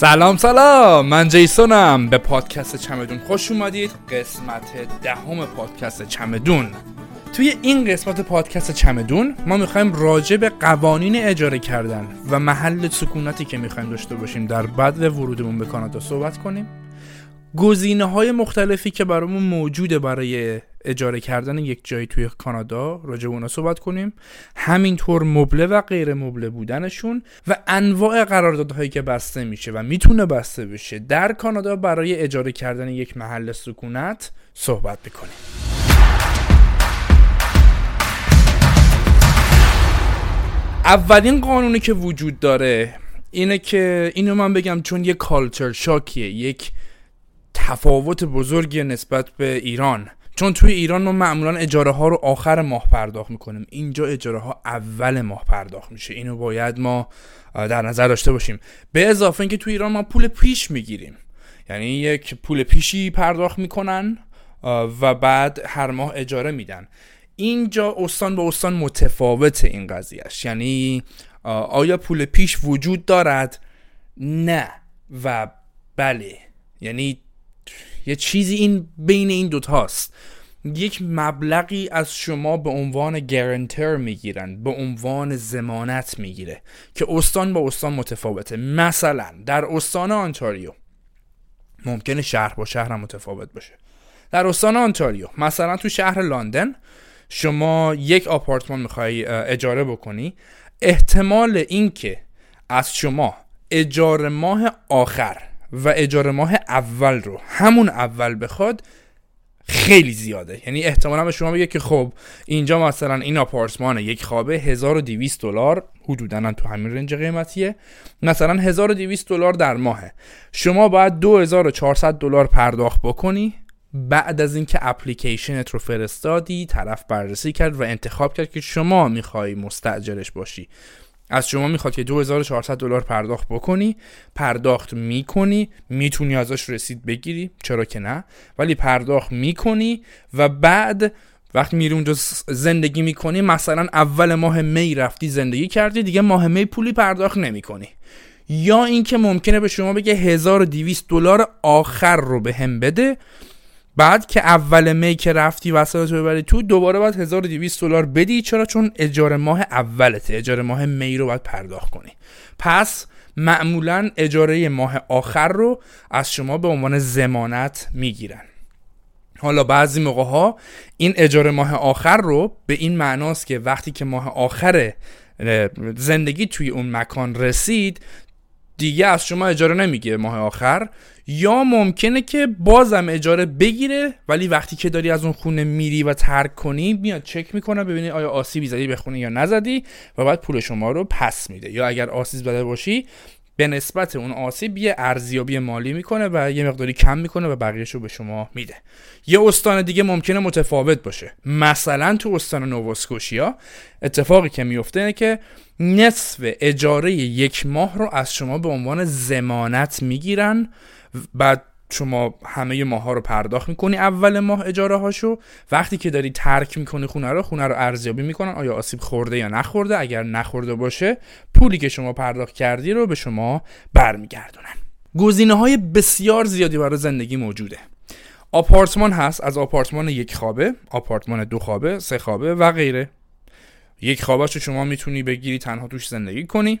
سلام سلام. من جیسونم. به پادکست چمدون خوش اومدید. قسمت دهم پادکست چمدون. توی این قسمت پادکست چمدون ما می‌خوایم راجع به قوانین اجاره کردن و محل سکونتی که می‌خوایم داشته باشیم در بعد ورودمون به کانادا صحبت کنیم. گزینه های مختلفی که برامون موجوده برای اجاره کردن یک جایی توی کانادا راجع به اونا صحبت کنیم. همینطور مبله و غیر مبله بودنشون و انواع قراردادهایی که بسته میشه و می‌تونه بسته بشه. در کانادا برای اجاره کردن یک محل سکونت صحبت بکنیم اولین قانونی که وجود داره اینه که اینو من بگم چون یک کالچر شاکیه یک تفاوت بزرگی نسبت به ایران. چون توی ایران ما معمولا اجاره ها رو آخر ماه پرداخت می‌کنیم. اینجا اجاره ها اول ماه پرداخت میشه. اینو باید ما در نظر داشته باشیم. به اضافه اینکه توی ایران ما پول پیش می‌گیریم. یعنی یک پول پیشی پرداخت می‌کنن و بعد هر ماه اجاره میدن. اینجا استان به استان متفاوت این قضیهش یعنی آیا پول پیش وجود دارد؟ نه و بله. یعنی یه چیزی این بین این دوتاست یک مبلغی از شما به عنوان گرنتر می‌گیرن به عنوان زمانت می‌گیره که استان با استان متفاوته. مثلا در استان آنتاریو ممکنه شهر با شهر هم متفاوت باشه. در استان آنتاریو مثلا تو شهر لندن شما یک آپارتمان می‌خوای اجاره بکنی احتمال اینکه از شما اجاره ماه آخر و اجاره ماه اول رو. همون اول بخواد خیلی زیاده. یعنی احتمالا به شما بگه که خب اینجا مثلا این آپارتمان یک خوابه 1200 دلار حدودا تو همین رنج قیمتیه. مثلا 1200 دلار در ماهه. شما باید 2400 دلار پرداخت بکنی بعد از اینکه اپلیکیشنت رو فرستادی طرف بررسی کرد و انتخاب کرد که شما می‌خوای مستاجرش باشی. از شما می‌خواد که 2400 دلار پرداخت بکنی پرداخت می‌کنی می‌تونی ازش رسید بگیری چرا که نه؟ ولی پرداخت می‌کنی و بعد وقتی میری اونجا زندگی می‌کنی مثلا اول ماه می رفتی زندگی کردی دیگه ماه می پولی پرداخت نمی‌کنی. یا اینکه ممکنه به شما بگه 1200 دلار آخر رو به هم بده بعد که اول می که رفتی وسایلت ببری تو دوباره باید 1200 دلار بدی. چرا؟ چون اجاره ماه اولته. اجاره ماه می رو باید پرداخت کنی. پس معمولا اجاره ماه آخر رو از شما به عنوان زمانت می‌گیرن. حالا بعضی موقع ها این اجاره ماه آخر رو به این معناست که وقتی که ماه آخر زندگی توی اون مکان رسید دیگه از شما اجاره نمی‌گیره ماه آخر. یا ممکنه که بازم اجاره بگیره ولی وقتی که داری از اون خونه میری و ترک کنی میاد چک می‌کنه ببینی آیا آسیبی زدی به خونه یا نزدی و بعد پول شما رو پس میده. یا اگر آسیب زده باشی به نسبت اون آسیب یه ارزیابی مالی می‌کنه و یه مقداری کم می‌کنه و بقیهش رو به شما میده. یه استان دیگه ممکنه متفاوت باشه. مثلا تو استان نوواسکوشیا اتفاقی که میفته اینه که نصف اجاره یک ماه رو از شما به عنوان زمانت می‌گیرن بعد شما همه ماه ها رو پرداخت می‌کنی اول ماه اجاره هاشو. وقتی که داری ترک می‌کنی خونه رو خونه رو ارزیابی می‌کنن. آیا آسیب خورده یا نخورده؟ اگر نخورده باشه پولی که شما پرداخت کردی رو به شما برمیگردونن. گزینه های بسیار زیادی برای زندگی موجوده. آپارتمان هست. از آپارتمان یک خوابه آپارتمان دو خوابه سه خوابه و غیره. یک خوابش رو شما می‌تونی بگیری تنها توش زندگی کنی.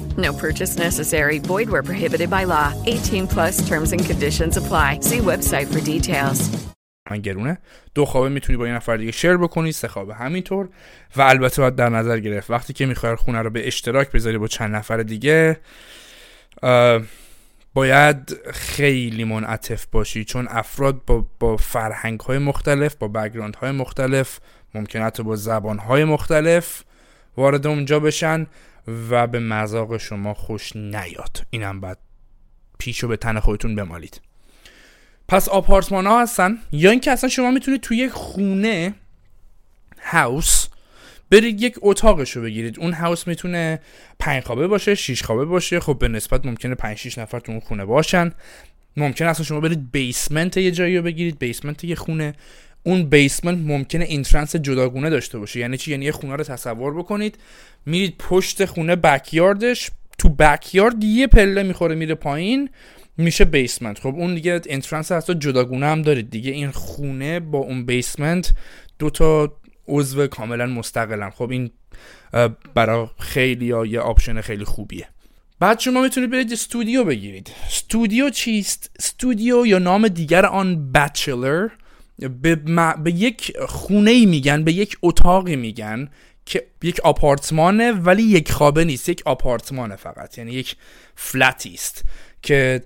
No purchase necessary. Void where prohibited by law. 18 plus terms and conditions apply. See website for details. گرونه دو خوابه می‌تونی با یه نفر دیگه شیر بکنی سه خوابه همینطور و البته باید در نظر گرفت وقتی که می‌خوای خونه رو به اشتراک بذاری با چند نفر دیگه باید خیلی منعطف باشی چون افراد با, با فرهنگ های مختلف با بگراند های مختلف ممکن حتی با زبان های مختلف وارد اونجا بشن و به مذاق شما خوش نیاد. اینم بعد پیشو به تن خودتون بمالید. پس آپارتمان ها هستن. یا اینکه اصلا شما می‌تونید توی یک خونه هاوس برید یک اتاقش رو بگیرید. اون هاوس می‌تونه پنج خوابه باشه شیش خوابه باشه. خب به نسبت ممکنه 5 6 نفر تو اون خونه باشن. ممکنه اصلا شما برید بیسمنت یه جایی رو بگیرید بیسمنت یه خونه. اون basement ممکنه entrance جداگونه داشته باشه. یعنی چی؟ یعنی یه خونه رو تصور بکنید میرید پشت خونه backyard ش تو backyard یه پله می‌خوره میره پایین میشه basement خب اون دیگه entrance هست جداگونه هم دارید دیگه. این خونه با اون basement دو تا عضو کاملا مستقلن. خب این برای خیلی یا یه option خیلی خوبیه. بعد شما می‌تونید برید studio بگیرید. studio چیست؟ studio یا نام دیگر آن bachelor به, به یک خونه میگن به یک اتاقی میگن که یک آپارتمانه ولی یک خوابه نیست یک آپارتمانه فقط یعنی یک فلتی است که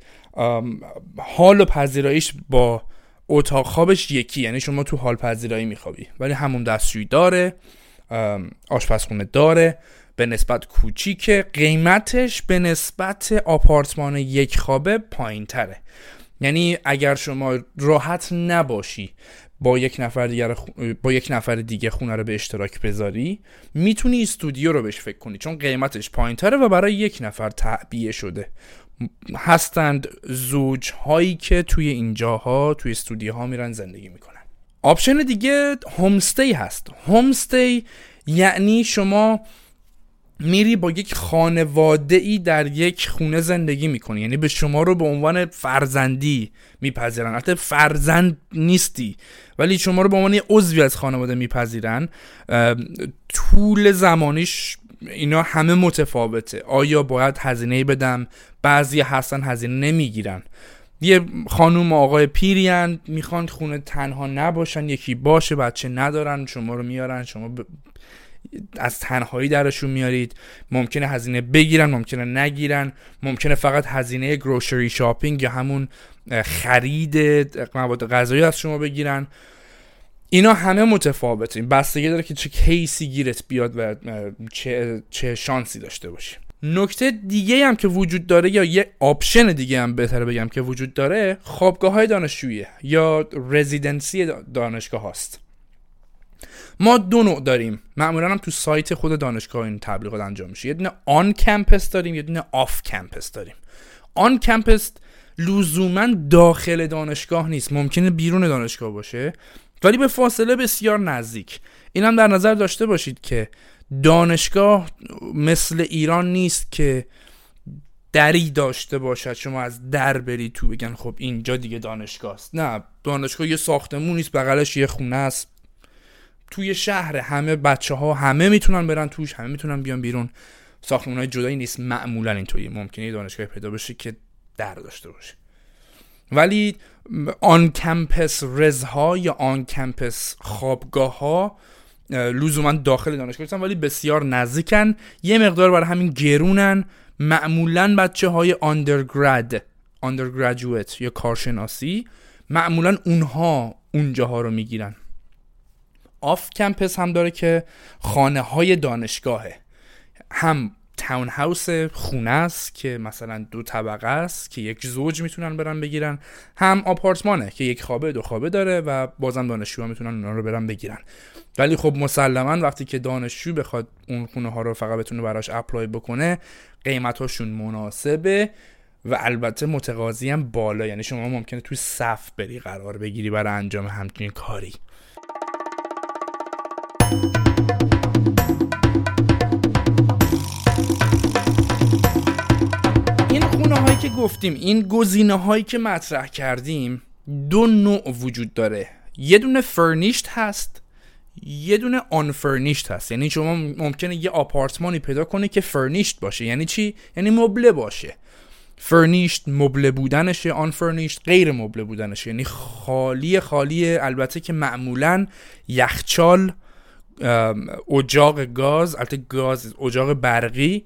حال و پذیراییش با اتاق خوابش یکی یعنی شما تو حال پذیرایی میخوابی ولی همون دستشویی داره آشپزخونه داره به نسبت کوچیکه قیمتش به نسبت آپارتمان یک خوابه پایین تره یعنی اگر شما راحت نباشی با یک نفر دیگر با یک نفر دیگه خونه رو به اشتراک بذاری می‌تونی studio رو بهش فکر کنی چون قیمتش پایین تره و برای یک نفر تعبیه شده. هستند زوج هایی که توی اینجاها توی studio ها میرن زندگی می‌کنن. option دیگه homestay هست. homestay یعنی شما میری با یک خانواده ای در یک خونه زندگی می‌کنی. یعنی به شما رو به عنوان فرزندی میپذیرن. البته فرزند نیستی ولی شما رو به عنوان عضوی از خانواده میپذیرن. طول زمانیش اینا همه متفاوته. آیا باید هزینه بدم؟ بعضی هستن هزینه نمی‌گیرن. یه خانوم و آقای پیریان می‌خوان خونه تنها نباشن یکی باشه بچه ندارن شما رو میارن شما از تنهایی درشون میارید. ممکنه هزینه بگیرن ممکنه نگیرن. ممکنه فقط هزینه grocery shopping یا همون خرید مواد غذایی از شما بگیرن. اینا همه متفاوته. بستگی داره که چه case ی گیرت بیاد و چه, چه شانسی داشته باشی. نکته دیگه هم که وجود داره یا یه option دیگه هم بهتره بگم که وجود داره خوابگاه های دانشجویی یا residence ی دانشگاه هاست. ما دو نوع داریم. معمولا هم تو سایت خود دانشگاه این تبلیغات انجام میشه. یه دونه on campus داریم یه دونه off campus داریم. آن کمپس لزوما داخل دانشگاه نیست. ممکنه بیرون دانشگاه باشه ولی به فاصله بسیار نزدیک. این هم در نظر داشته باشید که دانشگاه مثل ایران نیست که دری داشته باشد. شما از در برید تو بگن خب اینجا دیگه دانشگاه است. نه دانشگاه یه ساختمون نیست بغلش یه خونه است. توی شهر همه بچه ها همه می‌تونن برن توش همه می‌تونن بیان بیرون. ساختمون های جدایی نیست معمولا اینطوری ممکنه دانشگاه پیدا بشه که در داشته باشه. ولی آن کمپس رزها یا آن کمپس خوابگاه ها لزوما داخل دانشگاه نیستن ولی بسیار نزدیکن. یه مقدار برای همین گرونن. معمولا بچه های آندرگراد آندرگراجویت یا کارشناسی معمولا اونها اونجاها رو می‌گیرن. off campus هم داره که خانه های دانشگاهه. هم townhouse خونه است که مثلا دو طبقه است که یک زوج می‌تونن برن بگیرن هم آپارتمانه که یک خوابه دو خوابه داره و بازم دانشجوها می‌تونن اونا رو برن بگیرن. ولی خب مسلما وقتی که دانشجو بخواد اون خونه ها رو فقط بتونه براش apply بکنه قیمتاشون مناسبه و البته متقاضی هم بالا. یعنی شما ممکنه توی صف بری قرار بگیری برای انجام همچین کاری. که گفتیم این گزینه هایی که مطرح کردیم دو نوع وجود داره. یه دونه فرنیشت هست یه دونه آن فرنیشت هست. یعنی شما ممکنه یه آپارتمانی پیدا کنه که فرنیشت باشه. یعنی چی؟ یعنی مبله باشه. فرنیشت مبله بودنشه آن فرنیشت غیر مبله بودنشه. یعنی خالی خالی البته که معمولا یخچال اجاق گاز البته گاز اجاق برقی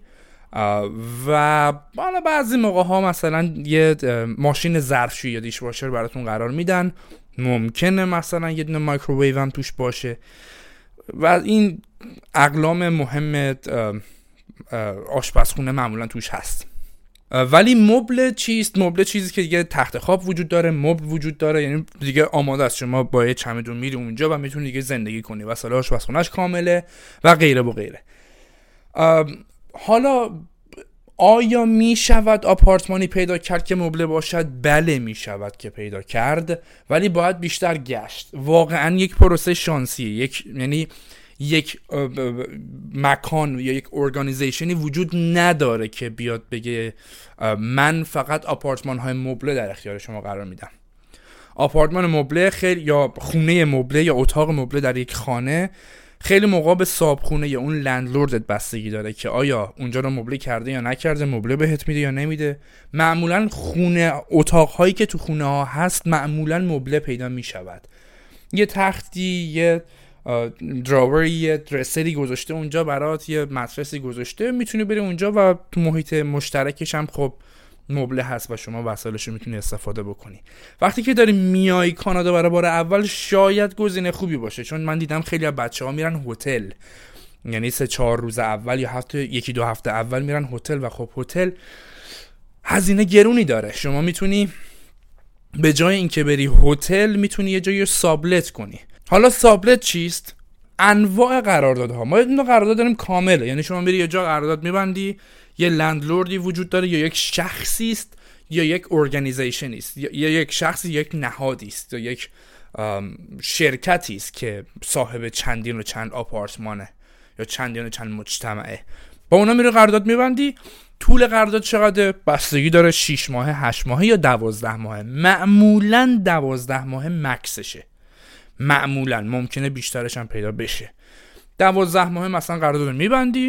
و حالا بعضی موقع ها مثلا یه ماشین ظرفشویی یا دیشواشر براتون قرار میدن. ممکنه مثلا یه دونه مایکروویو هم توش باشه. و این اقلام مهم آشپزخونه معمولا توش هست. ولی مبل چیست؟ مبل چیزی که دیگه تخت خواب وجود داره مبل وجود داره. یعنی دیگه آماده است شما با یه چمدون میری اونجا و می‌تونی دیگه زندگی کنی. و سال آشپزخونهش کامله و غیره و غیره. حالا آیا می شود آپارتمانی پیدا کرد که مبله باشد؟ بله می شود که پیدا کرد ولی باید بیشتر گشت. واقعا یک پروسه شانسیه یک یعنی یک مکان یا یک ارگانیزیشنی وجود نداره که بیاد بگه من فقط آپارتمان های مبله در اختیار شما قرار میدم. آپارتمان مبله خیلی یا خونه مبله یا اتاق مبله در یک خانه خیلی موقع به صابخونه یا اون لندلوردت بستگی داره که آیا اونجا رو مبله کرده یا نکرده مبله بهت میده یا نمیده. معمولا خونه اتاق هایی که تو خونه ها هست معمولا مبله پیدا می‌شود. یه تختی یه دراوری یه درسری گذاشته اونجا برات یه مدرسی گذاشته می‌تونی بری اونجا و تو محیط مشترکش هم خب مبله هست و شما وسایلش رو می‌تونی استفاده بکنی. وقتی که داری میای کانادا برای بار اول شاید گزینه خوبی باشه چون من دیدم خیلی از بچه ها میرن هتل. یعنی سه چهار روز اول یا هفته یکی دو هفته اول میرن هتل و خب هتل هزینه گرونی داره. شما می‌تونی به جای اینکه بری هتل می‌تونی یه جایی sublet کنی. حالا sublet چیست؟ انواع قراردادها. ما یه قرارداد داریم کامله. یعنی شما میری یه جا قرارداد میبندی یه landlord ی وجود داره یا یک شخصی است یا یک organization است یا یک شخصی یک نهادی است یا یک شرکتی است که صاحب چندین و چند آپارتمانه یا چندین و چند مجتمعه. با اونا میره قرارداد میبندی طول قرارداد چقدر بستگی داره 6 ماه 8 ماه یا 12 ماه معمولا 12 ماه مکسشه. معمولا ممکنه بیشترش هم پیدا بشه. 12 ماه مثلا قرارداد میبندی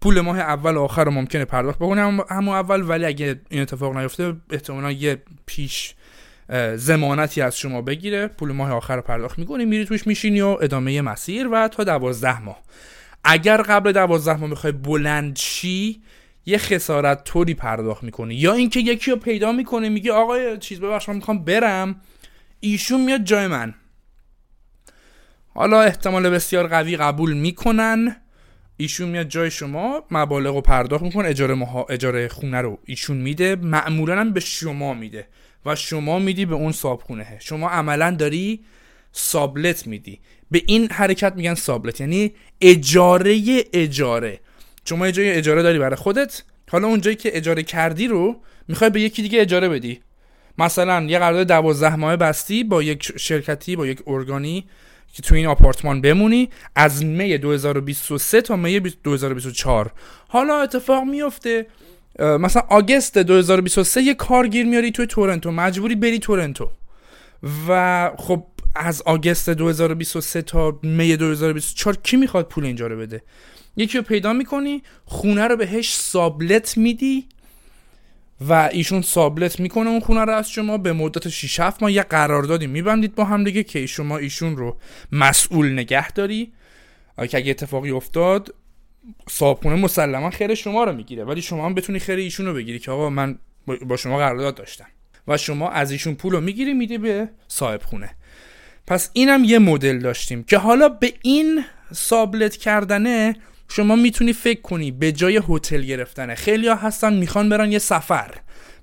پول ماه اول و آخر رو ممکنه پرداخت بکنه. همون اول ولی اگه این اتفاق نیفته احتمالا یه پیش زمانتی از شما بگیره. پول ماه آخر رو پرداخت می‌کنی میری توش میشینی و ادامه مسیر و تا دوازده ماه. اگر قبل دوازده ماه می‌خوای بلند شی یه خسارت طوری پرداخت می‌کنی. یا اینکه یکی رو پیدا می‌کنه میگه آقای چیز ببخش من می‌خوام برم. ایشون میاد جای من. حالا احتمال بسیار قوی قبول می‌کنن. ایشون میاد جای شما مبالغ رو پرداخت می‌کنه اجاره, مها... اجاره خونه رو ایشون میده معمولا هم به شما میده و شما میدی به اون صابخونه. شما عملا داری سابلت میدی. به این حرکت میگن سابلت یعنی اجاره اجاره. شما یه جای اجاره داری برای خودت حالا اون جایی که اجاره کردی رو می‌خوای به یکی دیگه اجاره بدی. مثلا یه قرارداد دوازده ماه بستی با یک شرکتی با یک ارگانی که تو این آپارتمان بمونی از می 2023 تا می 2024 حالا اتفاق میفته مثلا آگست 2023 یه کارگیر میاری توی تورنتو مجبوری بری تورنتو. و خب از آگست 2023 تا می 2024 کی می‌خواد پول اینجا رو بده؟ یکی رو پیدا می‌کنی خونه رو بهش سابلت میدی و ایشون سابلت می‌کنه اون خونه رو از شما. به مدت 6 7 ماه یه قراردادی میبندید با هم دیگه که شما ایشون رو مسئول نگه داری. که اگه اتفاقی افتاد صابخونه مسلما خیر شما رو می‌گیره. ولی شما هم بتونی خیر ایشون رو بگیری که آقا من با شما قرارداد داشتم. و شما از ایشون پول رو می‌گیری میدی به صاحب خونه. پس اینم یه مدل داشتیم که حالا به این سابلت کردنه شما می‌تونی فکر کنی به جای هتل گرفتنه خیلی ها هستن می‌خوان برن یه سفر.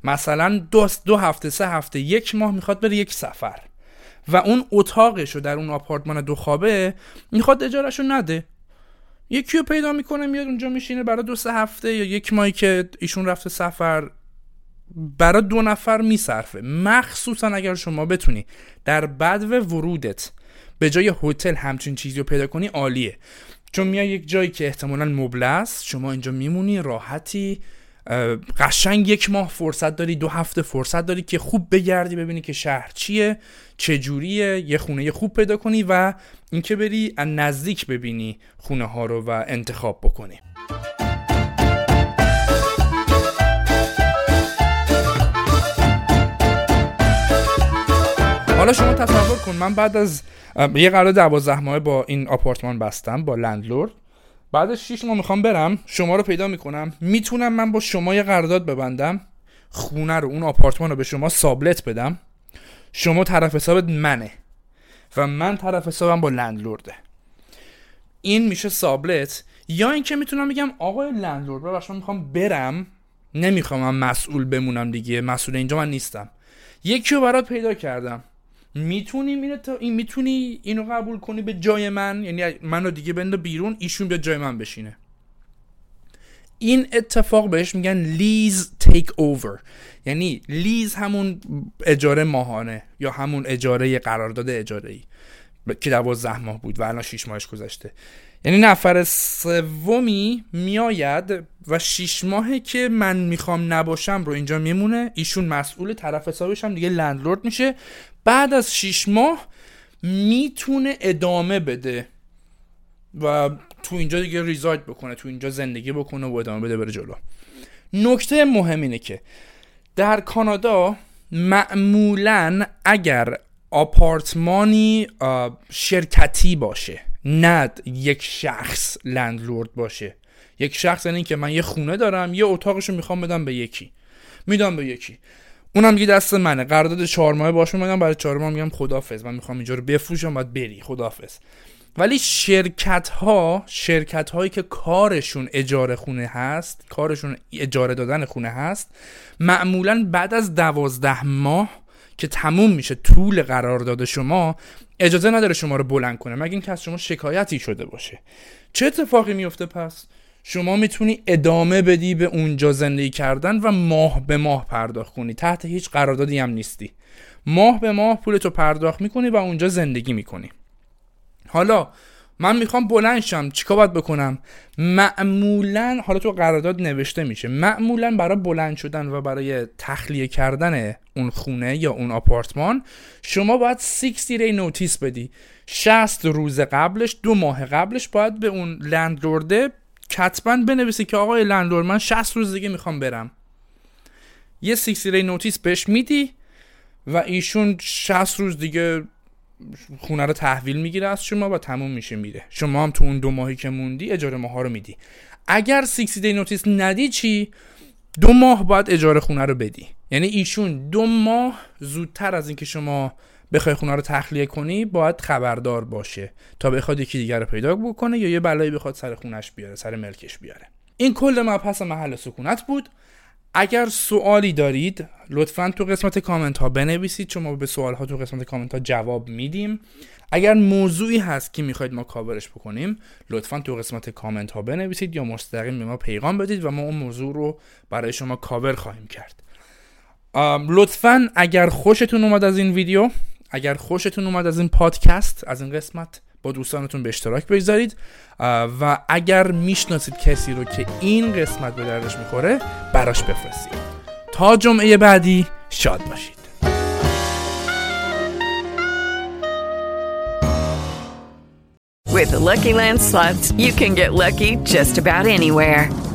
مثلا دو, دو هفته سه هفته یک ماه می‌خواد بره یک سفر. و اون اتاقش رو در اون آپارتمان دو خوابه می‌خواد اجارهشو نده. یکی رو پیدا می‌کنه میاد اونجا میشینه برای دو سه هفته یا یک ماهی که ایشون رفته سفر برای دو نفر میصرفه. مخصوصا اگر شما بتونی در بد و ورودت به جای هتل همچین چیزی رو پیدا کنی عالیه. چون میای یک جایی که احتمالا مبله است شما اینجا میمونی راحتی. قشنگ یک ماه فرصت داری دو هفته فرصت داری که خوب بگردی ببینی که شهر چیه چجوریه یه خونه خوب پیدا کنی و اینکه بری از نزدیک ببینی خونه ها رو و انتخاب بکنی. حالا شما تصور کن من بعد از یه قرار دوازده ماه با این آپارتمان بستم با لندلورد. بعد از 6 ماه می‌خوام برم شما رو پیدا می‌کنم. می‌تونم من با شما یه قرارداد ببندم خونه رو اون آپارتمان رو به شما سابلت بدم. شما طرف حسابت منه و من طرف حسابم با لندلورده. این میشه سابلت. یا اینکه می‌تونم بگم آقای لندلورد ببخشید من می‌خوام برم. نمی‌خوام من مسئول بمونم دیگه. مسئول اینجا من نیستم. یکی رو برات پیدا کردم. می‌تونی اینو تا این می‌تونی اینو قبول کنی به جای من؟ یعنی منو دیگه بنده بیرون ایشون به جای من بشینه. این اتفاق بهش میگن لیز تیک اوور یعنی لیز همون اجاره ماهانه یا همون اجاره قرارداد اجاره ای که دوازده ماه بود و الان 6 ماهش گذشته. یعنی نفر سومی میآید و شیش ماهه که من می‌خوام نباشم رو اینجا میمونه. ایشون مسئول طرف حسابش هم دیگه لندلورد میشه. بعد از شیش ماه می‌تونه ادامه بده و تو اینجا دیگه ریزاید بکنه تو اینجا زندگی بکنه و ادامه بده بره جلو. نکته مهم اینه که در کانادا معمولا اگر آپارتمانی شرکتی باشه نه یک شخص لندلورد باشه. یک شخص یعنی که من یه خونه دارم یه اتاقشو می‌خوام بدم به یکی. میدم به یکی. اونم دیگه دست منه. قرارداد چهار ماه باش میگم برای چهار ماه میگم خدافظ من می‌خوام اینجا رو بفروشم باید بری. خدافظ ولی شرکت ها شرکت هایی که کارشون اجاره خونه هست کارشون اجاره دادن خونه هست معمولا بعد از دوازده ماه که تموم میشه طول قرارداد شما اجازه نداره شما رو بلند کنه. مگه اینکه از شما شکایتی شده باشه. چه اتفاقی میفته پس شما می‌تونی ادامه بدی به اونجا زندگی کردن و ماه به ماه پرداخت کنی. تحت هیچ قراردادی هم نیستی. ماه به ماه پولتو پرداخت می‌کنی و اونجا زندگی می‌کنی. حالا من می‌خوام بلند شم. چیکار باید بکنم؟ معمولا حالا تو قرارداد نوشته میشه معمولا برای بلند شدن و برای تخلیه کردن اون خونه یا اون آپارتمان شما باید 60 دی نوتیس بدی. 60 روز قبلش دو ماه قبلش باید به اون لندلورده کتبا بنویسی که آقای لندلورد من 60 روز دیگه می‌خوام برم. یه 60 دی نوتیس بهش میدی و ایشون 60 روز دیگه خونه رو تحویل می‌گیره از شما و تموم میشه میره. شما هم تو اون دو ماهی که موندی اجاره ماه رو میدی. اگر 60 دی نوتیس ندی چی؟ دو ماه باید اجاره خونه رو بدی. یعنی ایشون دو ماه زودتر از اینکه شما بخوای خونه رو تخلیه کنی باید خبردار باشه تا بخواد یکی دیگر رو پیدا بکنه یا یه بلایی بخواد سر خونش بیاره سر ملکش بیاره. این کل مبحث محل سکونت بود. اگر سوالی دارید لطفا تو قسمت کامنت ها بنویسید چون ما به سوال ها تو قسمت کامنت ها جواب میدیم. اگر موضوعی هست که می‌خواید ما کاورش بکنیم لطفا تو قسمت کامنت ها بنویسید یا مستقیم به ما پیغام بدید و ما اون موضوع رو برای شما کاور خواهیم کرد. لطفا اگر خوشتون اومد از این ویدیو اگر خوشتون اومد از این پادکست از این قسمت با دوستانتون به اشتراک بگذارید. و اگر می‌شناسید کسی رو که این قسمت به دردش می‌خوره براش بفرستید. تا جمعه بعدی شاد باشید. With the Lucky Land slots, you can get lucky just about anywhere.